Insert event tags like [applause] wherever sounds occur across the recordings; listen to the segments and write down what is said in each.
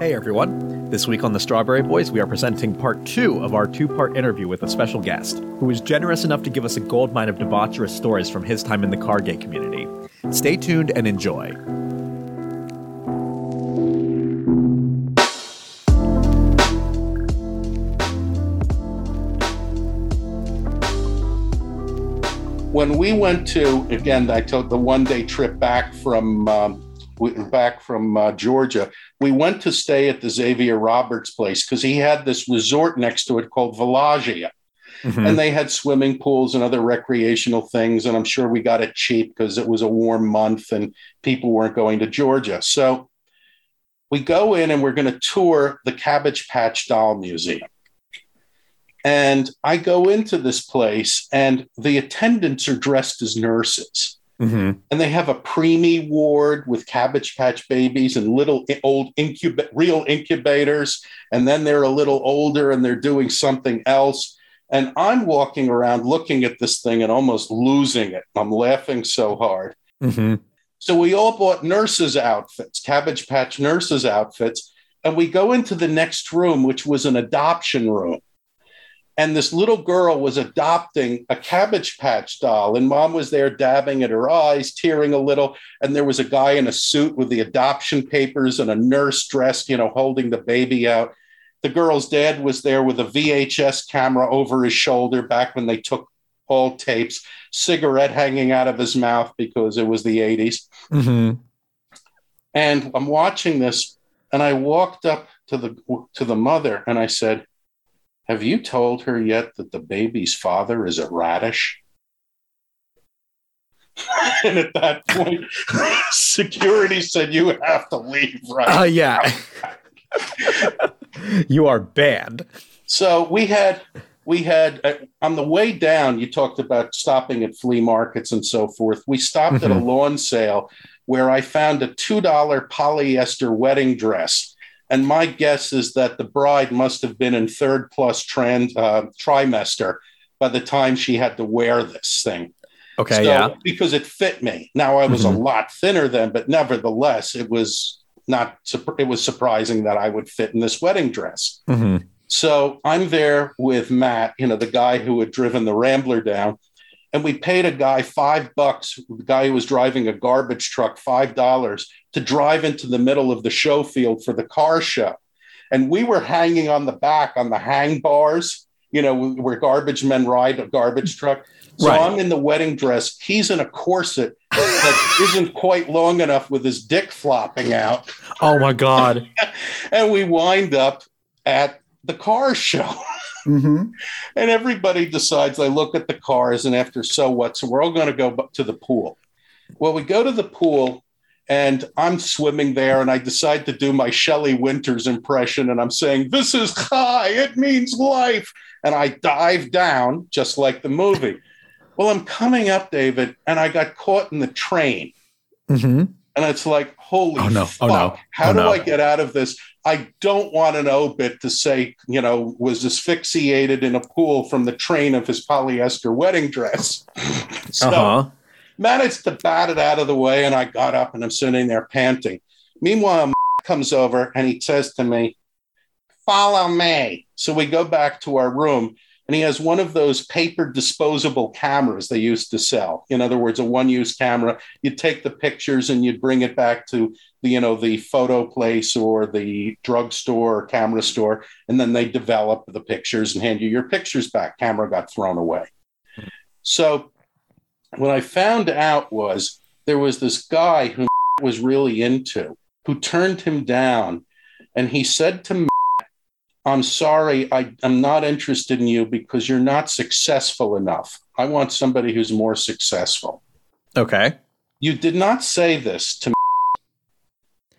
Hey everyone. This week on the Strawberry Boys, we are presenting part two of our two part interview with a special guest who was generous enough to give us a goldmine of debaucherous stories from his time in the car gay community. Stay tuned and enjoy. when we went to again, I took the one day trip back from um, we- back from uh, Georgia. We went to stay at the Xavier Roberts place because he had this resort next to it called Villagia, Mhm. and they had swimming pools and other recreational things. And I'm sure we got it cheap because it was a warm month and people weren't going to Georgia. So we go in and we're going to tour the Cabbage Patch Doll Museum. And I go into this place, and the attendants are dressed as nurses. Mhm. And they have a preemie ward with Cabbage Patch babies and little old incub- real incubators. And then they're a little older and they're doing something else. And I'm walking around looking at this thing and almost losing it. I'm laughing so hard. Mhm. So we all bought nurses' outfits, Cabbage Patch nurses' outfits, and we go into the next room, which was an adoption room. And this little girl was adopting a Cabbage Patch doll, and mom was there dabbing at her eyes, tearing a little. And there was a guy in a suit with the adoption papers and a nurse dressed, you know, holding the baby out. The girl's dad was there with a VHS camera over his shoulder back when they took all tapes, cigarette hanging out of his mouth because it was the 80s. Mhm. And I'm watching this, and I walked up to the to the mother and I said, "Have you told her yet that the baby's father is a radish?" [laughs] and at that point, [laughs] security said, "You have to leave right Uh, yeah. [laughs] you are banned. So we had we had uh, on the way down. You talked about stopping at flea markets and so forth. We stopped at a Mhm. lawn sale where I found a two dollar polyester wedding dress, and my guess is that the bride must have been in third plus trans uh, trimester by the time she had to wear this thing. Okay, So- yeah. because it fit me. Now I was Mhm. a lot thinner then, but nevertheless, it was not. It was surprising that I would fit in this wedding dress. Mhm. So I'm there with Matt, you know, the guy who had driven the Rambler down, and we paid a guy five bucks, the guy who was driving a garbage truck, five dollars to drive into the middle of the show field for the car show. And we were hanging on the back on the hang bars, you know, where garbage men ride a garbage truck. So Right. I'm in the wedding dress. He's in a corset that [laughs] isn't quite long enough with his dick flopping out Oh my god. [laughs] and we wind up at the car show. [laughs] Mhm. And everybody decides they look at the cars, and after so what, so we're all going to go to the pool. Well, we go to the pool, and I'm swimming there, and I decide to do my Shelley Winters impression, and I'm saying, This is chai, it means life. And I dive down just like the movie. Well, I'm coming up, David, and I got caught in the train. Mhm. And it's like, holy Oh, no. fuck. Oh, no. How Oh, do no. I get out of this? I don't want an obit to say, you know, was asphyxiated in a pool from the train of his polyester wedding dress. [laughs] so Uh-huh. Managed to bat it out of the way, and I got up and I'm sitting there panting. Meanwhile, comes over and he says to me, Follow me. So we go back to our room, and he has one of those paper disposable cameras they used to sell. In other words, a one use camera. You'd take the pictures and you'd bring it back to the, you know, the photo place or the drugstore or camera store, and then they develop the pictures and hand you your pictures back. Camera got thrown away. Hmm. So what I found out was there was this guy who [laughs] was really into who turned him down and he said to me i'm sorry I, i'm not interested in you because you're not successful enough. I want somebody who's more successful. Okay. you did not say this to me.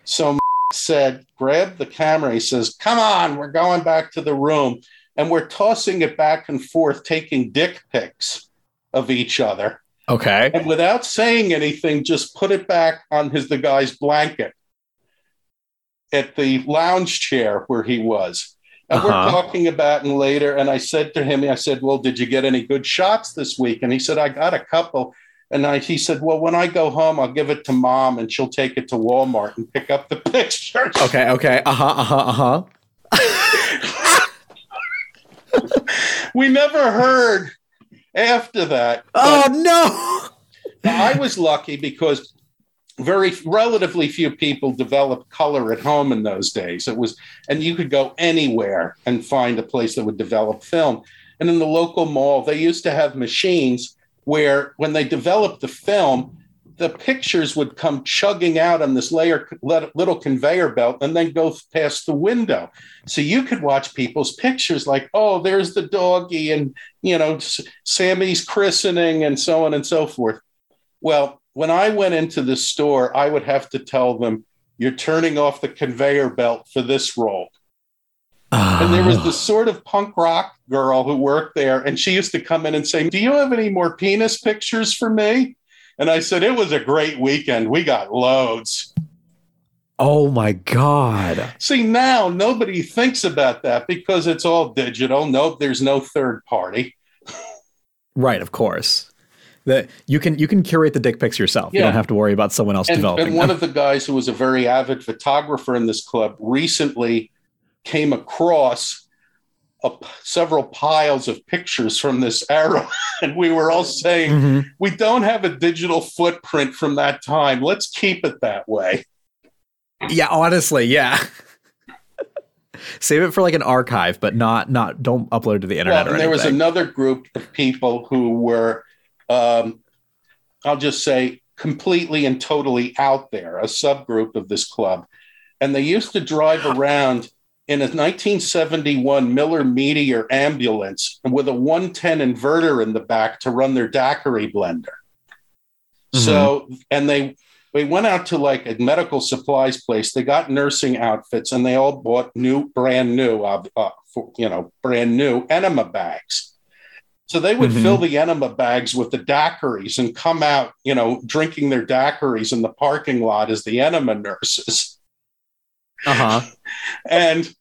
So [laughs] said grab the camera he says come on we're going back to the room. And we're tossing it back and forth taking dick pics of each other Okay. and without saying anything, just put it back on his the guy's blanket at the lounge chair where he was. And Uh-huh. we're talking about and later, and I said to him, I said, Well, did you get any good shots this week? And he said, I got a couple. And I, he said, Well, when I go home, I'll give it to mom and she'll take it to Walmart and pick up the [laughs] pictures. Okay, okay. Uh huh, uh huh, uh huh. [laughs] we never heard after that. Oh, uh, no. I was lucky because very relatively few people developed color at home in those days. It was, and you could go anywhere and find a place that would develop film. And in the local mall, they used to have machines where, when they developed the film, the pictures would come chugging out on this layer little conveyor belt and then go past the window. So you could watch people's pictures like oh there's the doggy and you know sammy's christening and so on and so forth. Well when i went into the store i would have to tell them you're turning off the conveyor belt for this roll and there was this sort of punk rock girl who worked there, and she used to come in and say, Do you have any more penis pictures for me? And I said, It was a great weekend. We got loads. Oh, my God. See, now nobody thinks about that because it's all digital. Nope, there's no third party. Right, of course. The, you can you can curate the dick pics yourself. You don't have to worry about someone else And, developing and one of the guys who was a very avid photographer in this club recently came across a, several piles of pictures from this era. [laughs] And we were all saying, Mhm. we don't have a digital footprint from that time. Let's keep it that way. Yeah, honestly, yeah. [laughs] Save it for like an archive, but not not don't upload it to the internet Well, there was another group of people who were, um, I'll just say, completely and totally out there, a subgroup of this club. And they used to drive around in a 1971 Miller Meteor ambulance with a 110 inverter in the back to run their daiquiri blender. So, and they they went out to like a medical supplies place. They got nursing outfits, and they all bought new, brand new, uh, uh, for, you know, brand new enema bags. So they would Mhm. fill the enema bags with the daiquiris and come out, you know, drinking their daiquiris in the parking lot as the enema nurses. uh-huh. [laughs] And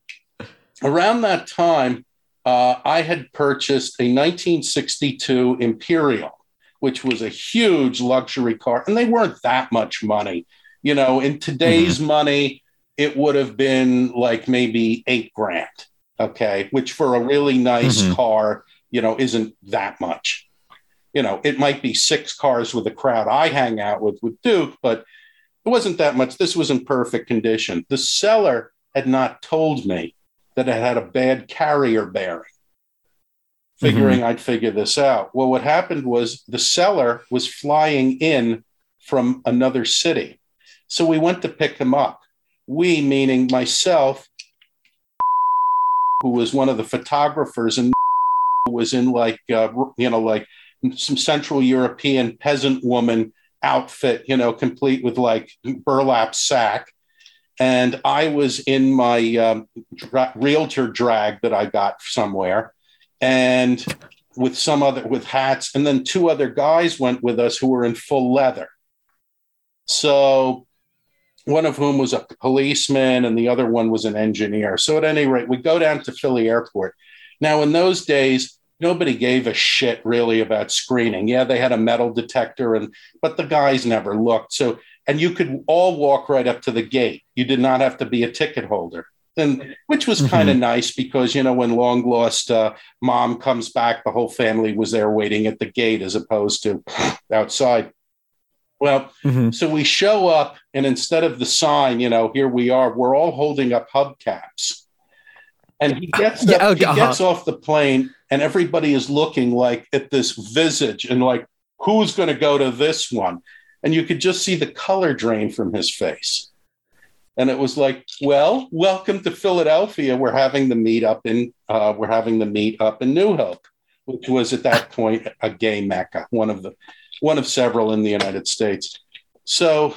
around that time, uh, I had purchased a 1962 Imperial, which was a huge luxury car, and they weren't that much money. You know, in today's money, it would have been like maybe eight grand. Okay, which for a really nice Mhm. car, you know, isn't that much. You know, it might be six cars with the crowd I hang out with with Duke, but it wasn't that much. This was in perfect condition. The seller had not told me that it had a bad carrier bearing, figuring I'd figure this out. Well, what happened was the seller was flying in from another city. So we went to pick him up. We, meaning myself, who was one of the photographers and was in like, uh, you know, like some Central European peasant woman outfit, you know, complete with like burlap sack. And I was in my um, dra- realtor drag that I got somewhere, and with some other with hats, and then two other guys went with us who were in full leather. So, one of whom was a policeman, and the other one was an engineer. So, at any rate, we go down to Philly Airport. Now, in those days, nobody gave a shit really about screening. Yeah, they had a metal detector, and but the guys never looked. So, and you could all walk right up to the gate. You did not have to be a ticket holder. And which was kind of nice because you know when long lost uh, mom comes back, the whole family was there waiting at the gate as opposed to outside. Well, Mhm. so we show up, and instead of the sign, you know, here we are, we're all holding up hubcaps. And he gets Yeah, up, he uh-huh. gets off the plane, and everybody is looking like at this visage and like, who's going to go to this one? And you could just see the color drain from his face. And it was like, well, welcome to Philadelphia. We're having the meet up in uh, we're having the meet up in New Hope, which was at that point a gay mecca, one of the one of several in the United States. So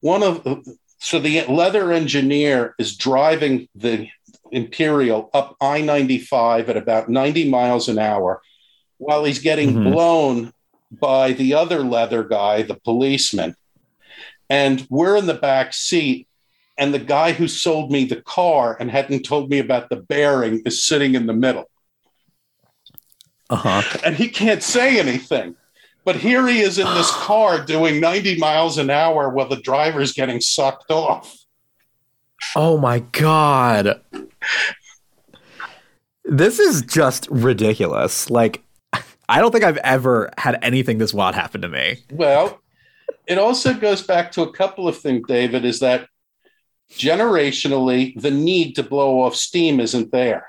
one of so the leather engineer is driving the Imperial up I 95 at about 90 miles an hour while he's getting Mhm. blown by the other leather guy, the policeman. And we're in the back seat. And the guy who sold me the car and hadn't told me about the bearing is sitting in the middle Uh-huh. and he can't say anything. But here he is in this [sighs] car doing 90 miles an hour while the driver's getting sucked off. Oh my god. This is just ridiculous. Like I don't think I've ever had anything this wild happen to me. Well, it also goes back to a couple of things, David, is that generationally, the need to blow off steam isn't there.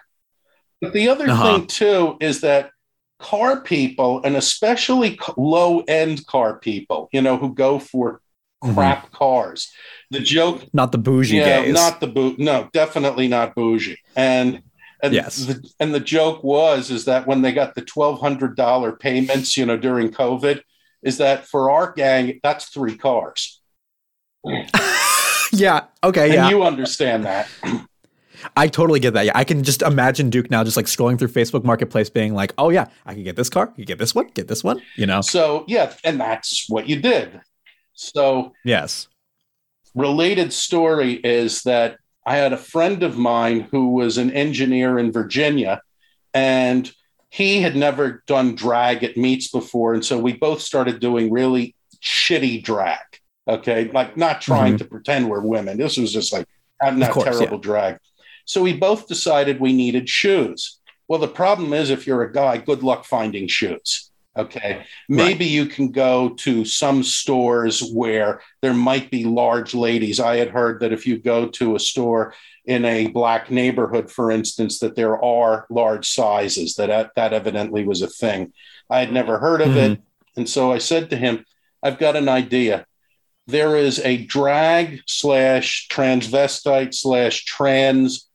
But the other uh-huh. thing, too, is that car people, and especially low end car people, you know, who go for mm-hmm. crap mm-hmm. cars, the joke. Not the bougie yeah. Not the bougie. No, definitely not bougie. And and yes. The, and the joke was is that when they got the twelve hundred dollar payments, you know, during COVID, is that for our gang, that's three cars. [laughs] yeah. Okay. And yeah. you understand that. [clears throat] I totally get that. Yeah, I can just imagine Duke now just like scrolling through Facebook Marketplace, being like, "Oh yeah, I can get this car, you get this one, get this one." You know. So yeah, and that's what you did. So yes. Related story is that I had a friend of mine who was an engineer in Virginia, and he had never done drag at meets before. And so we both started doing really shitty drag. Okay. Like not trying mm-hmm. to pretend we're women. This was just like having that course, terrible yeah. drag. So we both decided we needed shoes. Well, the problem is if you're a guy, good luck finding shoes. Okay. Maybe right. you can go to some stores where there might be large ladies. I had heard that if you go to a store in a black neighborhood, for instance, that there are large sizes, that that evidently was a thing. I had never heard of mm-hmm. it. And so I said to him, I've got an idea. There is a drag slash transvestite slash trans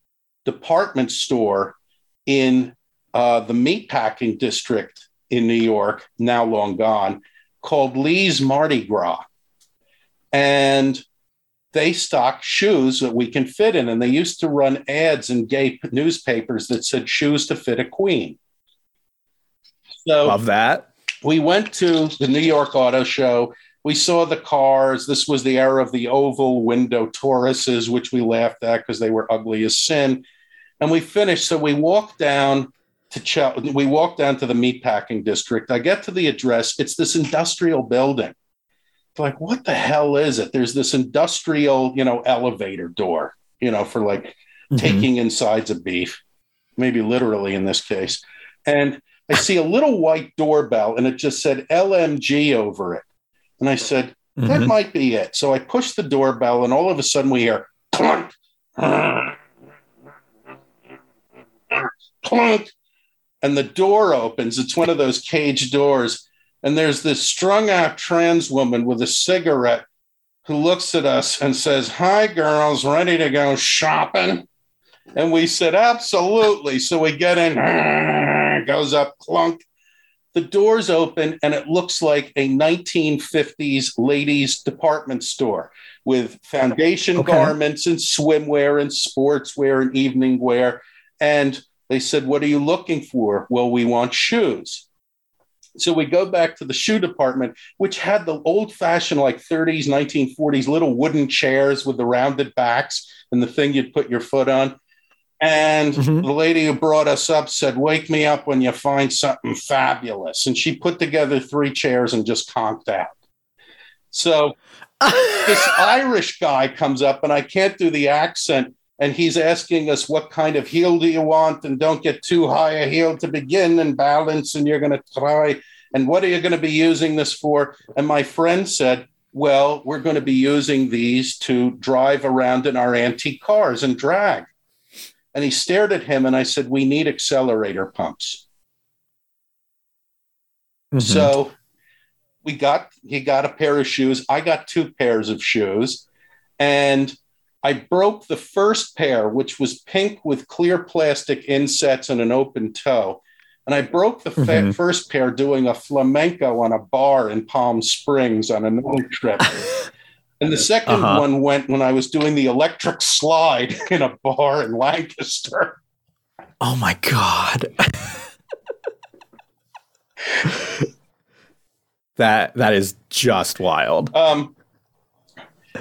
department store in uh, the meatpacking district in New York, now long gone, called Lee's Mardi Gras. And they stock shoes that we can fit in. And they used to run ads in gay newspapers that said shoes to fit a queen. So love that. We went to the New York Auto Show. We saw the cars. This was the era of the oval window Tauruses, which we laughed at because they were ugly as sin. And we finished. So we walked down to Ch- we walk down to the meatpacking district. I get to the address. It's this industrial building. Like, what the hell is it? There's this industrial, you know, elevator door, you know, for like mm-hmm. taking insides of beef, maybe literally in this case. And I see a little white doorbell and it just said LMG over it. And I said, that mm-hmm. might be it. So I push the doorbell and all of a sudden we hear clunk, clunk, and the door opens. It's one of those cage doors. And there's this strung out trans woman with a cigarette who looks at us and says, Hi, girls, ready to go shopping? And we said, Absolutely. So we get in, [laughs] goes up, clunk. The doors open, and it looks like a 1950s ladies' department store with foundation okay. garments and swimwear and sportswear and evening wear. And they said, What are you looking for? Well, we want shoes. So we go back to the shoe department, which had the old fashioned, like 30s, 1940s little wooden chairs with the rounded backs and the thing you'd put your foot on. And mm-hmm. the lady who brought us up said, Wake me up when you find something fabulous. And she put together three chairs and just conked out. So [laughs] this Irish guy comes up, and I can't do the accent and he's asking us what kind of heel do you want? And don't get too high a heel to begin and balance and you're going to try. And what are you going to be using this for? And my friend said well we're going to be using these to drive around in our antique cars and drag. And he stared at him and i said we need accelerator pumps. Mm-hmm. so we got he got a pair of shoes. I got two pairs of shoes. And I broke the first pair, which was pink with clear plastic insets and an open toe. And I broke the mm-hmm. first pair doing a flamenco on a bar in Palm Springs on a another trip. [laughs] and the 2nd uh-huh. one went when I was doing the electric slide [laughs] in a bar in Lancaster. Oh my God. [laughs] that that is just wild. Um,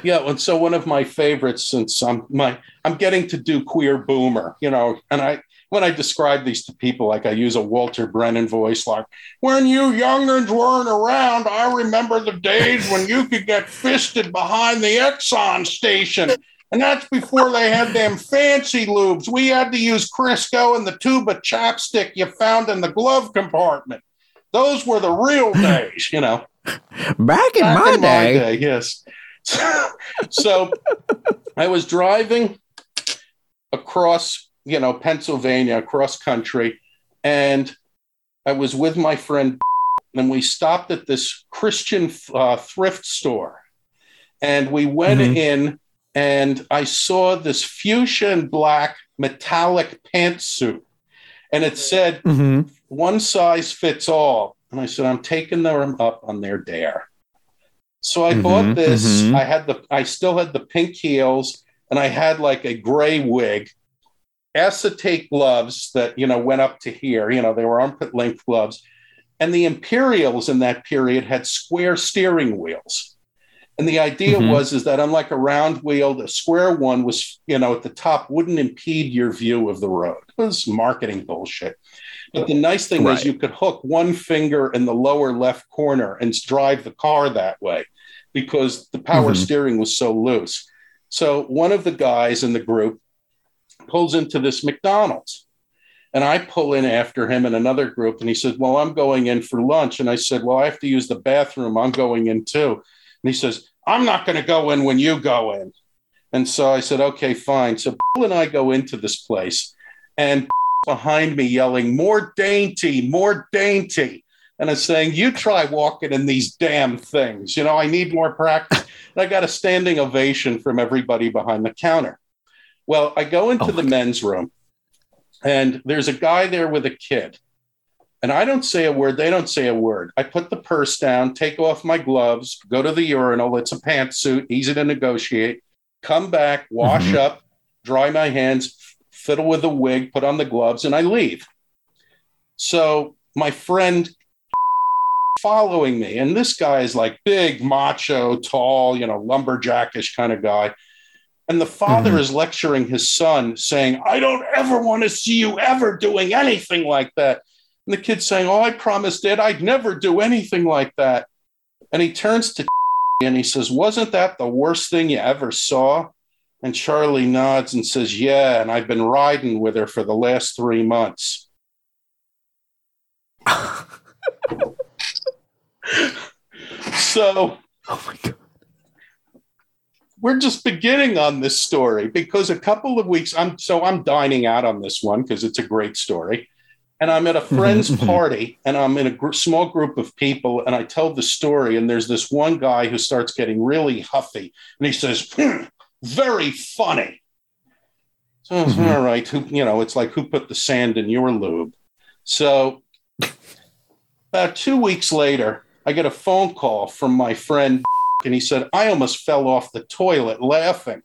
yeah, and so one of my favorites since I'm my I'm getting to do queer boomer, you know, and I when I describe these to people, like I use a Walter Brennan voice, like, when you youngins weren't around, I remember the days when you could get fisted behind the Exxon station. And that's before they had them fancy lubes. We had to use Crisco and the tube of chapstick you found in the glove compartment. Those were the real [laughs] days, you know. Back in, Back my, in day. my day. yes. So I was driving across, you know, Pennsylvania, across country, and I was with my friend, and we stopped at this Christian uh, thrift store, and we went mm-hmm. in, and I saw this fuchsia and black metallic pantsuit, and it said mm-hmm. one size fits all. And I said, I'm taking them up on their dare. So I mm-hmm, bought this. Mm-hmm. I had the I still had the pink heels and I had like a gray wig, acetate gloves that you know went up to here. You know, they were armpit length gloves. And the Imperials in that period had square steering wheels. And the idea mm-hmm. was is that unlike a round wheel, the square one was, you know, at the top wouldn't impede your view of the road. It was marketing bullshit. But the nice thing right. was you could hook one finger in the lower left corner and drive the car that way because the power mm-hmm. steering was so loose. So one of the guys in the group pulls into this McDonald's. And I pull in after him in another group. And he says, Well, I'm going in for lunch. And I said, Well, I have to use the bathroom. I'm going in too. And he says, I'm not going to go in when you go in. And so I said, Okay, fine. So Bill and I go into this place. And behind me yelling, More dainty, more dainty. And I'm saying, You try walking in these damn things. You know, I need more practice. [laughs] And I got a standing ovation from everybody behind the counter. Well, I go into oh the men's room, and there's a guy there with a kid. And I don't say a word. They don't say a word. I put the purse down, take off my gloves, go to the urinal. It's a pantsuit, easy to negotiate. Come back, wash mm-hmm. up, dry my hands, fiddle with the wig, put on the gloves, and I leave. So my friend following me, and this guy is like big, macho, tall, you know, lumberjackish kind of guy. And the father mm-hmm. is lecturing his son, saying, I don't ever want to see you ever doing anything like that. And the kid's saying, Oh, I promised Dad I'd never do anything like that. And he turns to [laughs] and he says, Wasn't that the worst thing you ever saw? And Charlie nods and says, Yeah, and I've been riding with her for the last three months. so, [laughs] oh my God. We're just beginning on this story because a couple of weeks, I'm so I'm dining out on this one because it's a great story. And I'm at a friend's [laughs] party and I'm in a gr- small group of people and I tell the story. And there's this one guy who starts getting really huffy and he says, [clears throat] very funny. So mm-hmm. all right, who you know, it's like who put the sand in your lube. So about two weeks later, I get a phone call from my friend, and he said, I almost fell off the toilet laughing.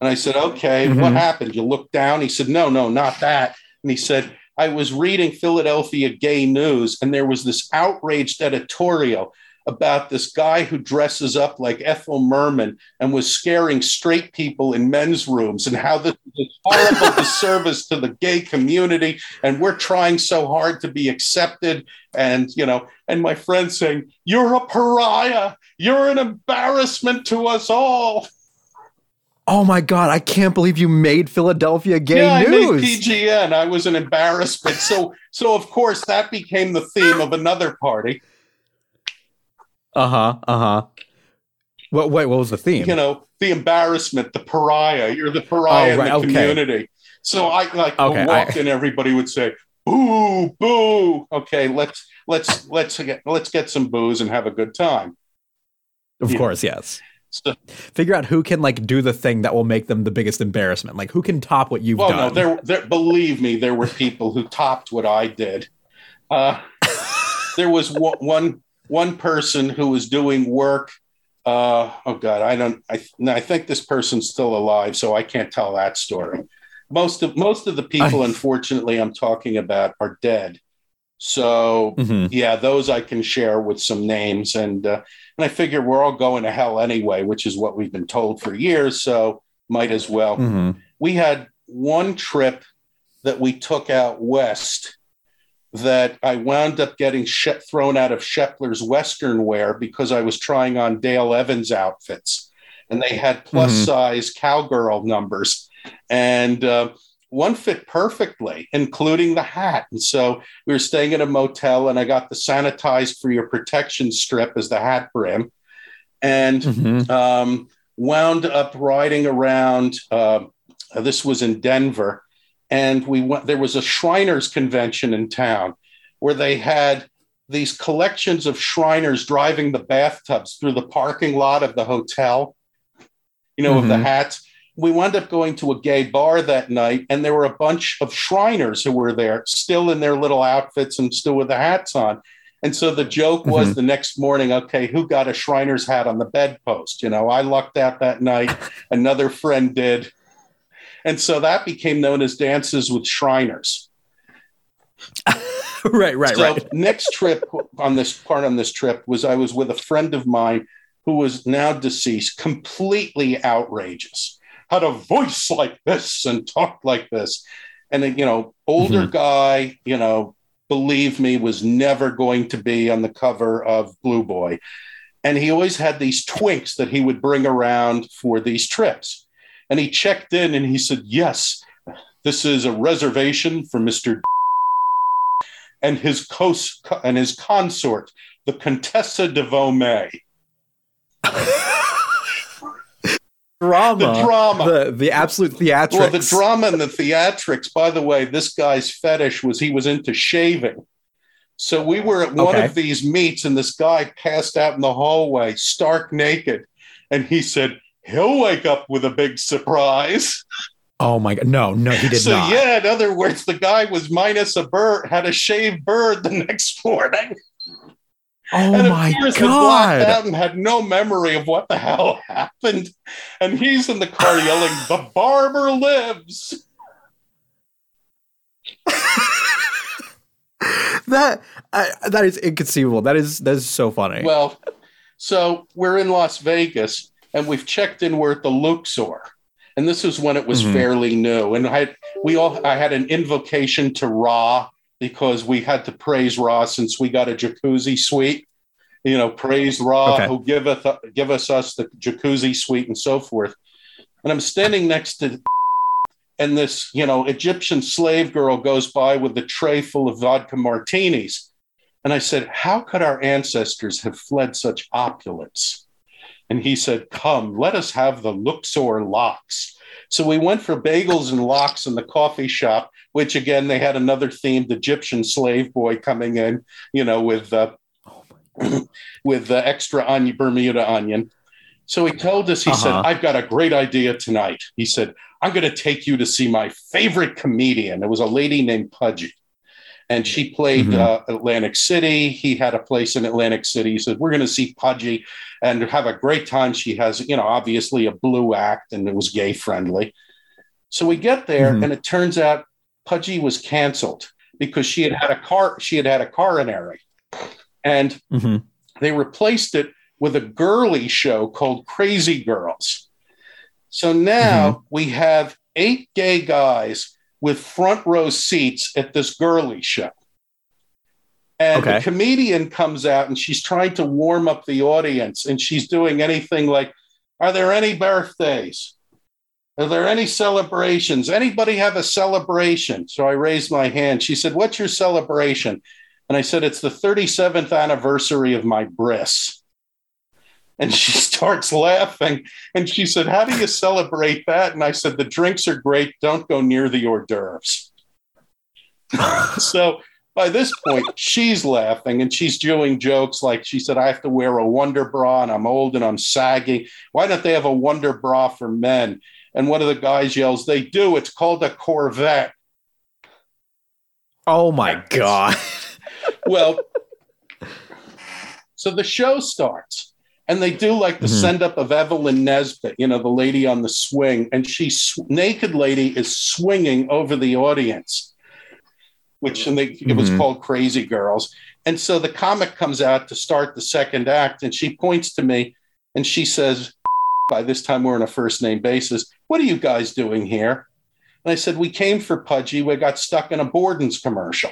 And I said, Okay, mm-hmm. what happened? You looked down? He said, No, no, not that. And he said, I was reading Philadelphia Gay News, and there was this outraged editorial about this guy who dresses up like Ethel Merman and was scaring straight people in men's rooms and how this is horrible [laughs] disservice to the gay community. And we're trying so hard to be accepted. And, you know, and my friend saying, You're a pariah. You're an embarrassment to us all. Oh my God, I can't believe you made Philadelphia gay yeah, news. I made PGN. I was an embarrassment. So so of course that became the theme of another party. Uh huh. Uh huh. What? Wait. What was the theme? You know, the embarrassment, the pariah. You're the pariah oh, right, in the okay. community. So I like okay, walk I... and everybody would say, "Boo, boo." Okay, let's let's let's get let's get some booze and have a good time. Of yeah. course, yes. So, Figure out who can like do the thing that will make them the biggest embarrassment. Like who can top what you've well, done. no, there, there. Believe me, there were people who topped what I did. Uh, [laughs] there was one one person who was doing work. Uh, oh God, I don't. I, I think this person's still alive, so I can't tell that story. Most of most of the people, I, unfortunately, I'm talking about are dead. So mm-hmm. yeah, those I can share with some names, and uh, and I figure we're all going to hell anyway, which is what we've been told for years. So might as well. Mm-hmm. We had one trip that we took out west that I wound up getting thrown out of Shepler's Western wear because I was trying on Dale Evans outfits. And they had plus mm-hmm. size cowgirl numbers. And uh, one fit perfectly, including the hat. And so we were staying at a motel, and I got the sanitized for your protection strip as the hat brim. And mm-hmm. um, wound up riding around. Uh, this was in Denver and we went there was a shriners convention in town where they had these collections of shriners driving the bathtubs through the parking lot of the hotel you know mm-hmm. of the mm-hmm. hats we wound up going to a gay bar that night and there were a bunch of shriners who were there still in their little outfits and still with the hats on and so the joke was mm-hmm. the next morning okay who got a shriner's hat on the bedpost you know i lucked out that night [laughs] another friend did and so that became known as Dances with Shriners. [laughs] right, right, so right. next trip on this part on this trip was I was with a friend of mine who was now deceased, completely outrageous. Had a voice like this and talked like this. And, you know, older mm-hmm. guy, you know, believe me, was never going to be on the cover of Blue Boy. And he always had these twinks that he would bring around for these trips. And he checked in and he said, Yes, this is a reservation for Mr. [laughs] and his co- and his consort, the Contessa de Vomay. [laughs] drama. The drama. The, the absolute theatrics. Well, the drama and the theatrics. By the way, this guy's fetish was he was into shaving. So we were at one okay. of these meets, and this guy passed out in the hallway, stark naked. And he said, he'll wake up with a big surprise. Oh my god! No, no, he did so, not. So yeah, in other words, the guy was minus a bird, had a shaved bird the [laughs] next morning. Oh and my god! Out and had no memory of what the hell [laughs] happened, and he's in the car yelling, "The barber lives." [laughs] that uh, that is inconceivable. That is that is so funny. Well, so we're in Las Vegas, and we've checked in. We're at the Luxor, and this is when it was mm-hmm. fairly new. And I we all I had an invocation to Ra because we had to praise Ra since we got a jacuzzi suite. You know, praise Ra okay. who giveth us us the jacuzzi suite and so forth. And I'm standing next to and this, you know, Egyptian slave girl goes by with a tray full of vodka martinis. And I said, How could our ancestors have fled such opulence? And he said, Come, let us have the Luxor lox. So we went for bagels and lox in the coffee shop, which again, they had another themed Egyptian slave boy coming in, you know, with, uh, [clears throat] with the extra onion, Bermuda onion. So he told us, he uh-huh. said, I've got a great idea tonight. He said, I'm going to take you to see my favorite comedian. It was a lady named Pudgy and she played mm-hmm. uh, Atlantic City. He had a place in Atlantic City. He said, "We're going to see Pudgy and have a great time." She has, you know, obviously a blue act, and it was gay friendly. So we get there, mm-hmm. and it turns out Pudgy was canceled because she had had a car. She had had a coronary, and mm-hmm. they replaced it with a girly show called Crazy Girls. So now mm-hmm. we have eight gay guys with front row seats at this girly show. And okay. the comedian comes out and she's trying to warm up the audience and she's doing anything like, Are there any birthdays? Are there any celebrations? Anybody have a celebration? So I raised my hand. She said, What's your celebration? And I said, It's the 37th anniversary of my bris. And she [laughs] starts laughing. And she said, How do you celebrate that? And I said, The drinks are great. Don't go near the hors d'oeuvres. [laughs] so by this point, she's laughing and she's doing jokes like she said, I have to wear a wonder bra and I'm old and I'm saggy. Why don't they have a wonder bra for men? And one of the guys yells, They do. It's called a Corvette. Oh my God. well, so the show starts and they do like the mm-hmm. send up of Evelyn Nesbit, you know, the lady on the swing, and she's naked lady is swinging over the audience, which and they, mm-hmm. it was mm-hmm. called Crazy Girls. And so the comic comes out to start the second act, and she points to me and she says, "By this time, we're on a first name basis. What are you guys doing here?" And I said, We came for Pudgy. We got stuck in a Borden's commercial.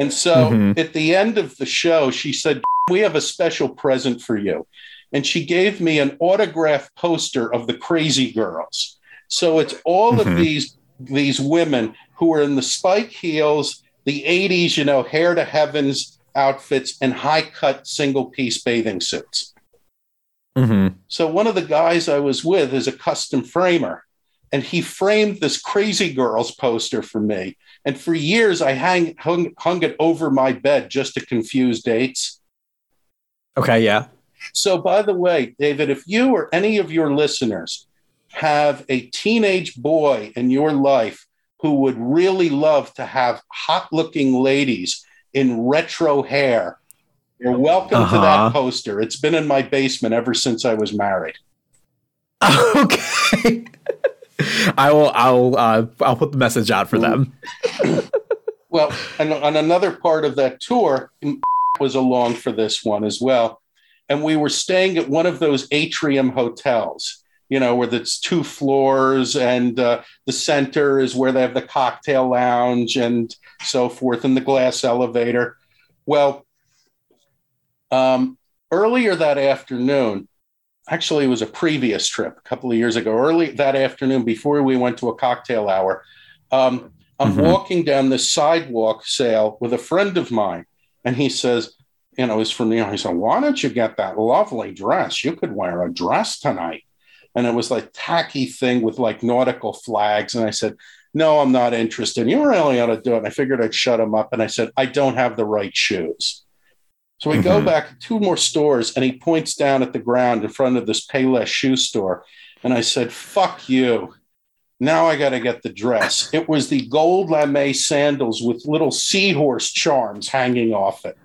And so Mhm. at the end of the show, she said, We have a special present for you. And she gave me an autographed poster of the Crazy Girls. So it's all Mhm. of these these women who are in the spike heels, the 80s, you know, hair to heavens outfits, and high cut single piece bathing suits. hmm So one of the guys I was with is a custom framer, and he framed this Crazy Girls poster for me. And for years, I hang, hung, hung it over my bed just to confuse dates. Okay, yeah. So, by the way, David, if you or any of your listeners have a teenage boy in your life who would really love to have hot looking ladies in retro hair, you're welcome to Uh-huh. that poster. It's been in my basement ever since I was married. [laughs] Okay. I will. I'll. Uh, I'll put the message out for them. [laughs] Well, and on another part of that tour was along for this one as well. And we were staying at one of those atrium hotels, you know, where it's two floors and uh, the center is where they have the cocktail lounge and so forth and the glass elevator. Well, um, earlier that afternoon, actually, it was a previous trip a couple of years ago, early that afternoon before we went to a cocktail hour. Um, I'm Mhm. walking down the sidewalk sale with a friend of mine, and he says, you know, he's from New York. He said, Why don't you get that lovely dress? You could wear a dress tonight. And it was like tacky thing with like nautical flags. And I said, No, I'm not interested. You really ought to do it. And I figured I'd shut him up. And I said, I don't have the right shoes. So we go Mhm. back two more stores, and he points down at the ground in front of this Payless shoe store. And I said, Fuck you. Now I got to get the dress. It was the gold lame sandals with little seahorse charms hanging off it.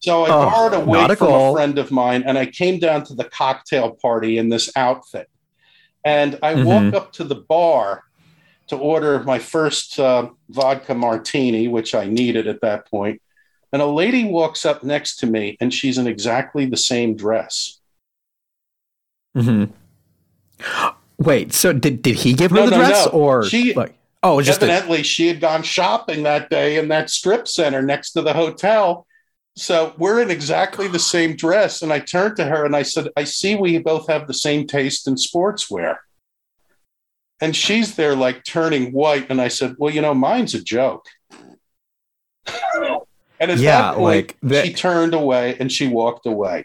So I Oh, borrowed a wig from a friend of mine, and I came down to the cocktail party in this outfit. And I Mhm. walk up to the bar to order my first uh, vodka martini, which I needed at that point. And a lady walks up next to me, and she's in exactly the same dress. hmm Wait. So did did he give her No, the no, dress no. or She- like? Oh, just a, Evidently, she had gone shopping that day in that strip center next to the hotel. So we're in exactly the same dress. And I turned to her and I said, I see we both have the same taste in sportswear. And she's there like turning white. And I said, Well, you know, mine's a joke. And at Yeah, that point, like she turned away and she walked away.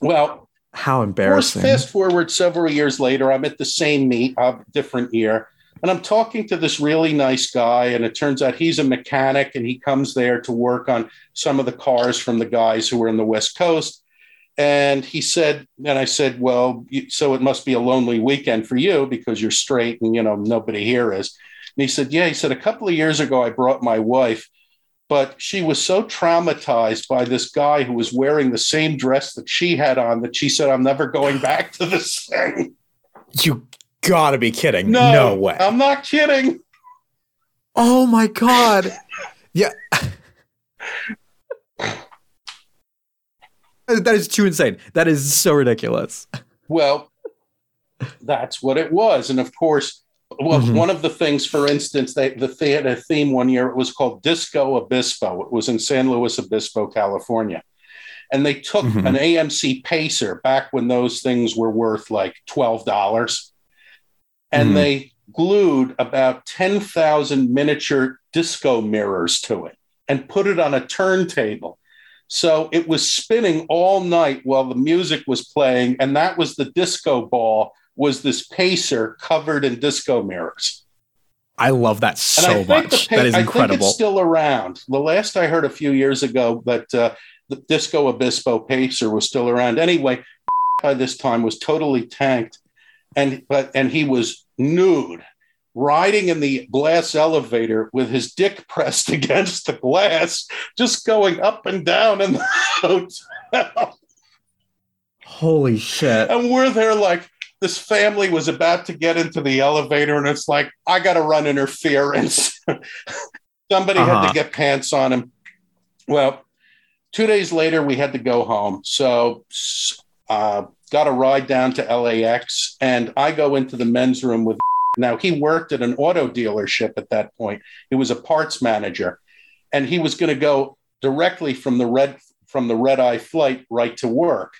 Well, how of course, embarrassing. fast forward several years later, I'm at the same meet, a different year, and I'm talking to this really nice guy, and it turns out he's a mechanic, and he comes there to work on some of the cars from the guys who were in the West Coast. And he said, and I said, well, so it must be a lonely weekend for you because you're straight and you know nobody here is. And he said, yeah. He said a couple of years ago I brought my wife, but she was so traumatized by this guy who was wearing the same dress that she had on that she said, I'm never going back to this thing. You gotta be kidding. No, no way. I'm not kidding. oh my god. Yeah. [laughs] that is too insane. That is so ridiculous. Well, that's what it was. And of course, well, Mhm. one of the things, for instance, they the theater theme one year it was called Disco Obispo. It was in San Luis Obispo, California. And they took Mhm. an AMC Pacer back when those things were worth like $12. And Mhm. they glued about 10,000 miniature disco mirrors to it and put it on a turntable. So it was spinning all night while the music was playing, and that was the disco ball. Was this pacer covered in disco mirrors? I love that so much. pa- that is I think incredible. it's still around. The last I heard a few years ago that uh, the Disco Obispo Pacer was still around. Anyway, [laughs] by this time was totally tanked, and but and he was nude, riding in the glass elevator with his dick [laughs] pressed against the glass, just going up and down in the [laughs] hotel. Holy shit. And we're there like this family was about to get into the elevator, and it's like, I got to run interference. [laughs] Somebody had Uh-huh. to get pants on him. Well, two days later, we had to go home. So, uh, got a ride down to LAX, and I go into the men's room with [laughs] Now, he worked at an auto dealership at that point. He was a parts manager, and he was going to go directly from the red from the red eye flight right to work.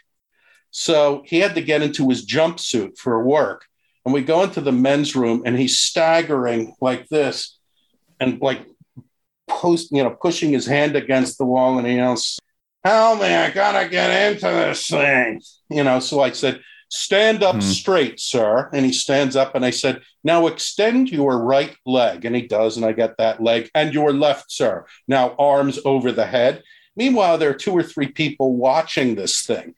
So he had to get into his jumpsuit for work. And we go into the men's room and he's staggering like this and like post, you know, pushing his hand against the wall and he yells, Help me, I gotta get into this thing. You know, so I said, Stand up hmm. straight, sir. And he stands up and I said, Now extend your right leg. And he does, and I get that leg. And your left, sir. Now arms over the head. Meanwhile, there are two or three people watching this thing.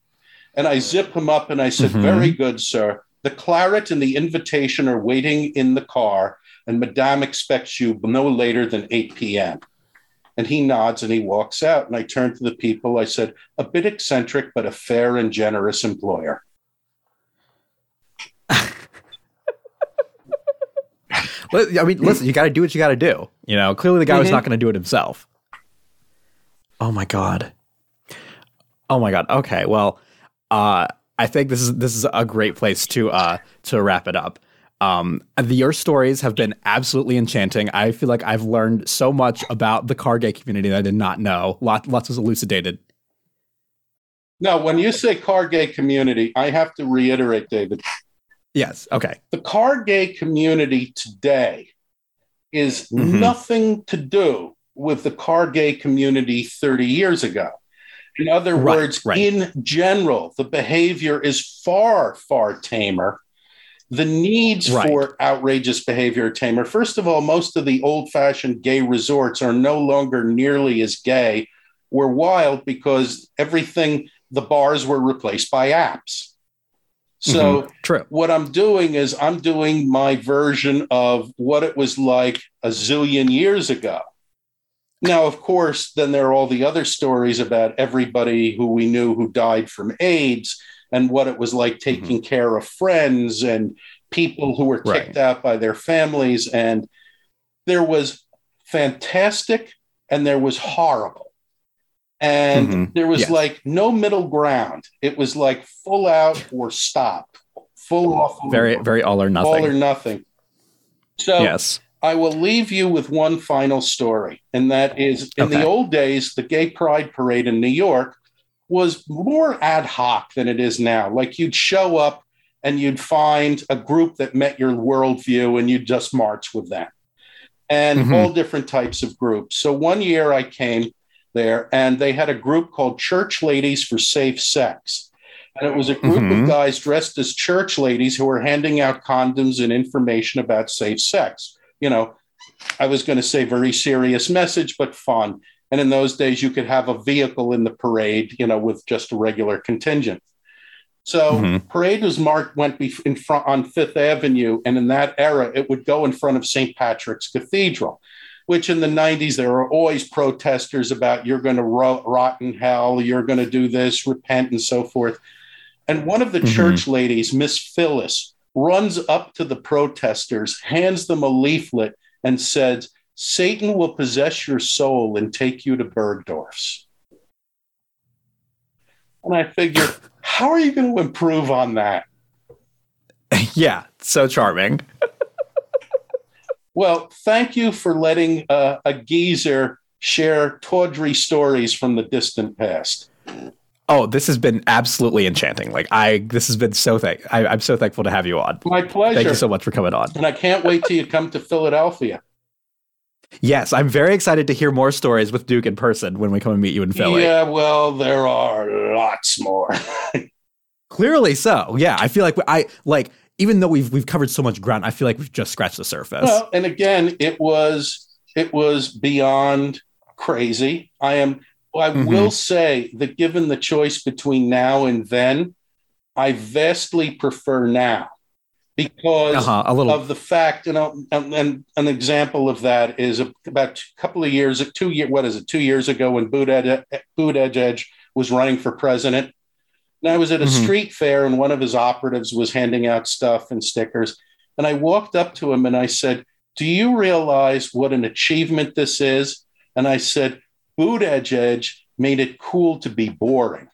And I zip him up and I said, mm-hmm. Very good, sir. The claret and the invitation are waiting in the car, and Madame expects you no later than 8 p.m. And he nods and he walks out. And I turn to the people. I said, A bit eccentric, but a fair and generous employer. [laughs] I mean, listen, you got to do what you got to do. You know, clearly the guy mm-hmm. was not going to do it himself. Oh my god. Oh my god. Okay. Well, uh, I think this is this is a great place to uh, to wrap it up. Um, the, your stories have been absolutely enchanting. I feel like I've learned so much about the car gay community that I did not know. Lot, lots was elucidated. Now, when you say car gay community, I have to reiterate, David. Yes. Okay. The car gay community today is mm-hmm. nothing to do with the car gay community 30 years ago. In other right, words, right. in general, the behavior is far, far tamer. The needs right. for outrageous behavior are tamer. First of all, most of the old fashioned gay resorts are no longer nearly as gay. We're wild because everything, the bars were replaced by apps. So mm-hmm. what I'm doing is I'm doing my version of what it was like a zillion years ago. Now, of course, then there are all the other stories about everybody who we knew who died from AIDS and what it was like mm-hmm. taking mm-hmm. care of friends and people who were kicked right. out by their families. And there was fantastic and there was horrible and mm-hmm. there was like no middle ground. It was like full out or stop, full off. Very, very all or nothing. All or nothing. So yes. I will leave you with one final story, and that is in okay. the old days, the Gay Pride Parade in New York was more ad hoc than it is now. Like you'd show up and you'd find a group that met your worldview, and you'd just march with them, and mm-hmm. all different types of groups. So one year I came there, and they had a group called Church Ladies for Safe Sex. And it was a group mm-hmm. of guys dressed as church ladies who were handing out condoms and information about safe sex. You know, I was going to say very serious message, but fun. And in those days, you could have a vehicle in the parade, you know, with just a regular contingent. So mm-hmm. parade was marked went in front on Fifth Avenue, and in that era, it would go in front of St. Patrick's Cathedral which in the 90s there were always protesters about you're going to rot, rot in hell, you're going to do this, repent, and so forth. And one of the mm-hmm. church ladies, Miss Phyllis, runs up to the protesters, hands them a leaflet, and says, Satan will possess your soul and take you to Bergdorf's. And I figure, how are you going to improve on that? [laughs] Yeah, so charming. [laughs] Well, thank you for letting uh, a geezer share tawdry stories from the distant past. Oh, this has been absolutely enchanting. Like I, this has been so thank. I, am so thankful to have you on. My pleasure. Thank you so much for coming on. And I can't wait till you come to Philadelphia. Yes, I'm very excited to hear more stories with Duke in person when we come and meet you in Philly. Yeah, well, there are lots more. [laughs] Clearly so. Yeah, I feel like I like even though we've we've covered so much ground, I feel like we've just scratched the surface. Well, and again, it was it was beyond crazy. I am. I mm-hmm. will say that given the choice between now and then, I vastly prefer now because uh-huh, little. of the fact, you know, and, and, an example of that is about a couple of years, two year, what is it, two years ago when Buttigieg was running for president. And I was at a mm-hmm. street fair, and one of his operatives was handing out stuff and stickers. And I walked up to him and I said, Do you realize what an achievement this is? And I said, Buttigieg made it cool to be boring.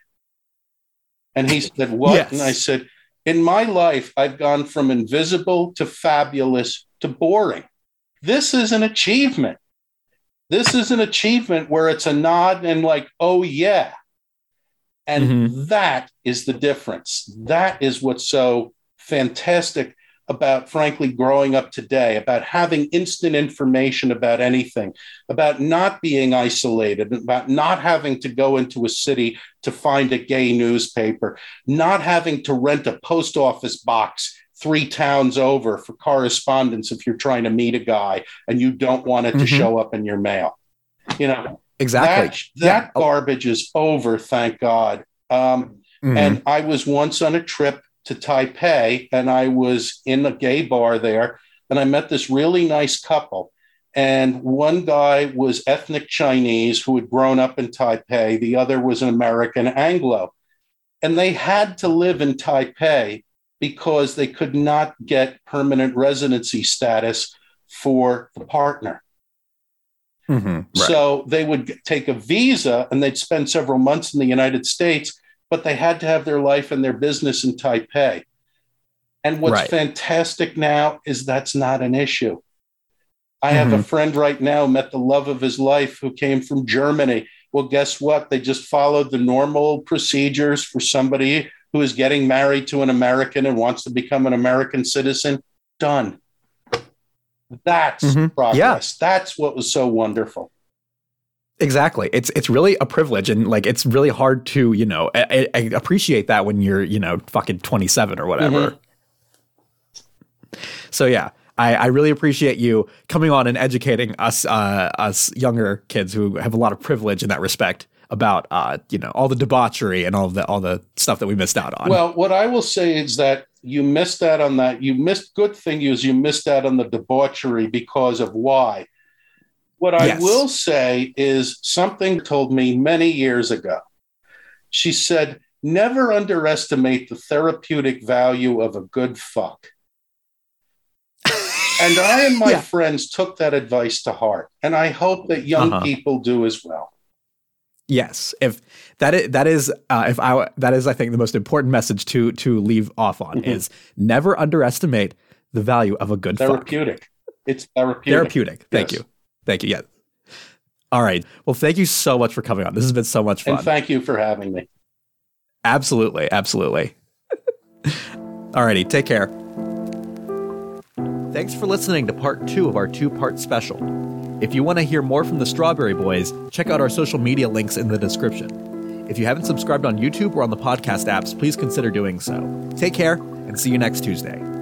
And he said, What? Yes. And I said, In my life, I've gone from invisible to fabulous to boring. This is an achievement. This is an achievement where it's a nod and like, oh, yeah. And mm-hmm. that is the difference. That is what's so fantastic about, frankly, growing up today, about having instant information about anything, about not being isolated, about not having to go into a city to find a gay newspaper, not having to rent a post office box three towns over for correspondence if you're trying to meet a guy and you don't want it mm-hmm. to show up in your mail. You know, exactly. That, that yeah. garbage is over, thank God. Um, mm-hmm. And I was once on a trip to Taipei and I was in a gay bar there and I met this really nice couple. And one guy was ethnic Chinese who had grown up in Taipei, the other was an American Anglo. And they had to live in Taipei because they could not get permanent residency status for the partner. Mm-hmm, right. So they would take a visa and they'd spend several months in the United States but they had to have their life and their business in Taipei. And what's right. fantastic now is that's not an issue. I have mm-hmm. a friend right now met the love of his life who came from Germany. Well, guess what? They just followed the normal procedures for somebody who is getting married to an American and wants to become an American citizen. Done. That's mm-hmm. progress. Yeah. That's what was so wonderful. Exactly. It's it's really a privilege, and like it's really hard to you know I, I appreciate that when you're you know fucking twenty seven or whatever. Mm-hmm. So yeah, I, I really appreciate you coming on and educating us uh, us younger kids who have a lot of privilege in that respect about uh, you know all the debauchery and all the all the stuff that we missed out on. Well, what I will say is that you missed out on that. You missed good thing is you missed out on the debauchery because of why what I yes. will say is something told me many years ago. She said, never underestimate the therapeutic value of a good fuck. [laughs] and I and my yeah. friends took that advice to heart. And I hope that young uh-huh. people do as well. Yes, if that is that is uh, if I that is I think the most important message to to leave off on mm-hmm. is never underestimate the value of a good therapeutic. Fuck. It's therapeutic. Therapeutic. Thank yes. you. Thank you. Yeah. All right. Well, thank you so much for coming on. This has been so much fun. And thank you for having me. Absolutely. Absolutely. [laughs] All righty. Take care. Thanks for listening to part two of our two part special. If you want to hear more from the Strawberry Boys, check out our social media links in the description. If you haven't subscribed on YouTube or on the podcast apps, please consider doing so. Take care and see you next Tuesday.